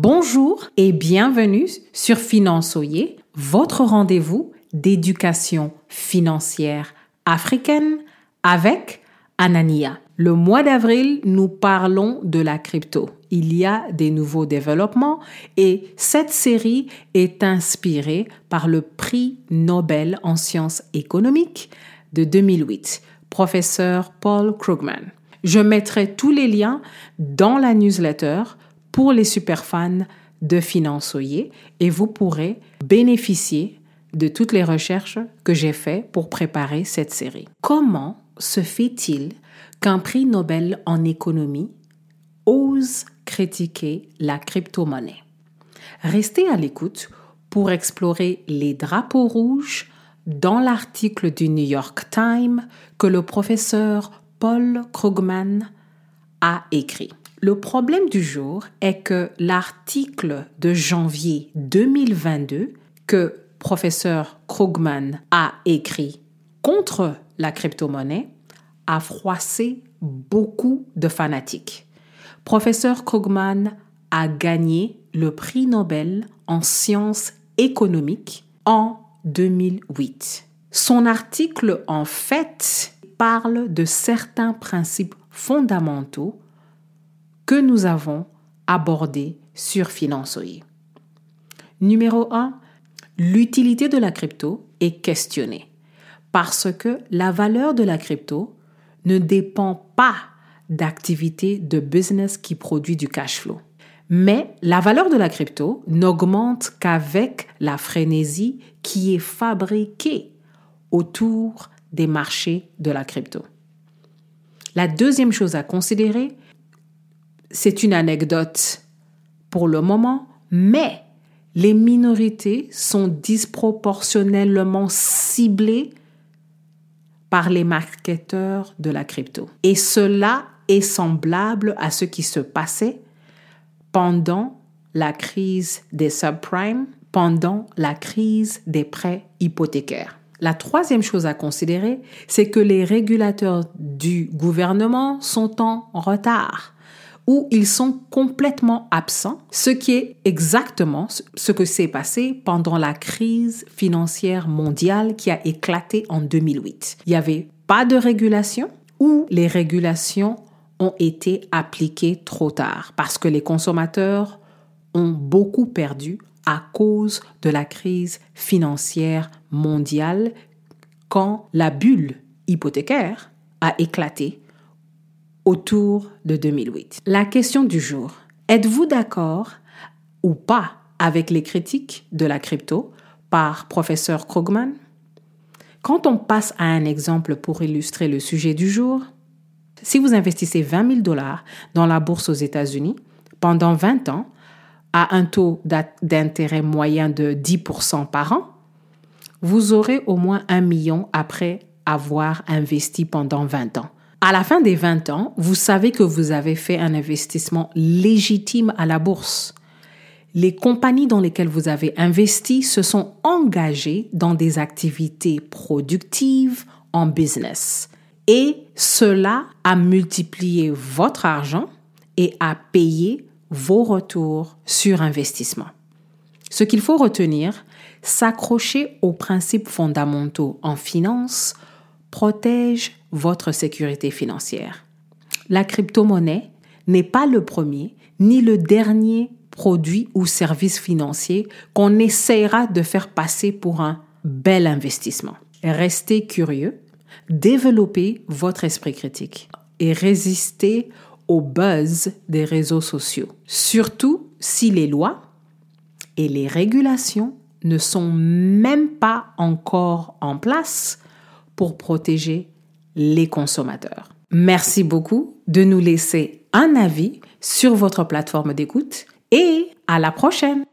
Bonjour et bienvenue sur Finançoyer, votre rendez-vous d'éducation financière africaine avec Anania. Le mois d'avril, nous parlons de la crypto. Il y a des nouveaux développements et cette série est inspirée par le prix Nobel en sciences économiques de 2008, professeur Paul Krugman. Je mettrai tous les liens dans la newsletter pour les superfans de Finançoyer et vous pourrez bénéficier de toutes les recherches que j'ai faites pour préparer cette série. Comment se fait-il qu'un prix Nobel en économie ose critiquer la crypto-monnaie? Restez à l'écoute pour explorer les drapeaux rouges dans l'article du New York Times que le professeur Paul Krugman a écrit. Le problème du jour est que l'article de janvier 2022 que professeur Krugman a écrit contre la crypto-monnaie a froissé beaucoup de fanatiques. Professeur Krugman a gagné le prix Nobel en sciences économiques en 2008. Son article, en fait, parle de certains principes fondamentaux que nous avons abordé sur Finançoyer. Numéro 1, l'utilité de la crypto est questionnée parce que la valeur de la crypto ne dépend pas d'activités de business qui produit du cash flow. Mais la valeur de la crypto n'augmente qu'avec la frénésie qui est fabriquée autour des marchés de la crypto. La deuxième chose à considérer, c'est une anecdote pour le moment, mais les minorités sont disproportionnellement ciblées par les marketeurs de la crypto. Et cela est semblable à ce qui se passait pendant la crise des subprimes, pendant la crise des prêts hypothécaires. La troisième chose à considérer, c'est que les régulateurs du gouvernement sont en retard où ils sont complètement absents, ce qui est exactement ce que s'est passé pendant la crise financière mondiale qui a éclaté en 2008. Il n'y avait pas de régulation ou les régulations ont été appliquées trop tard parce que les consommateurs ont beaucoup perdu à cause de la crise financière mondiale quand la bulle hypothécaire a éclaté autour de 2008. La question du jour, êtes-vous d'accord ou pas avec les critiques de la crypto par professeur Krugman? Quand on passe à un exemple pour illustrer le sujet du jour, si vous investissez 20 000 dollars dans la bourse aux États-Unis pendant 20 ans à un taux d'intérêt moyen de 10% par an, vous aurez au moins un million après avoir investi pendant 20 ans. À la fin des 20 ans, vous savez que vous avez fait un investissement légitime à la bourse. Les compagnies dans lesquelles vous avez investi se sont engagées dans des activités productives en business. Et cela a multiplié votre argent et a payé vos retours sur investissement. Ce qu'il faut retenir, s'accrocher aux principes fondamentaux en finance protège votre sécurité financière. La crypto-monnaie n'est pas le premier ni le dernier produit ou service financier qu'on essaiera de faire passer pour un bel investissement. Restez curieux, développez votre esprit critique et résistez au buzz des réseaux sociaux, surtout si les lois et les régulations ne sont même pas encore en place pour protéger les consommateurs. Merci beaucoup de nous laisser un avis sur votre plateforme d'écoute et à la prochaine.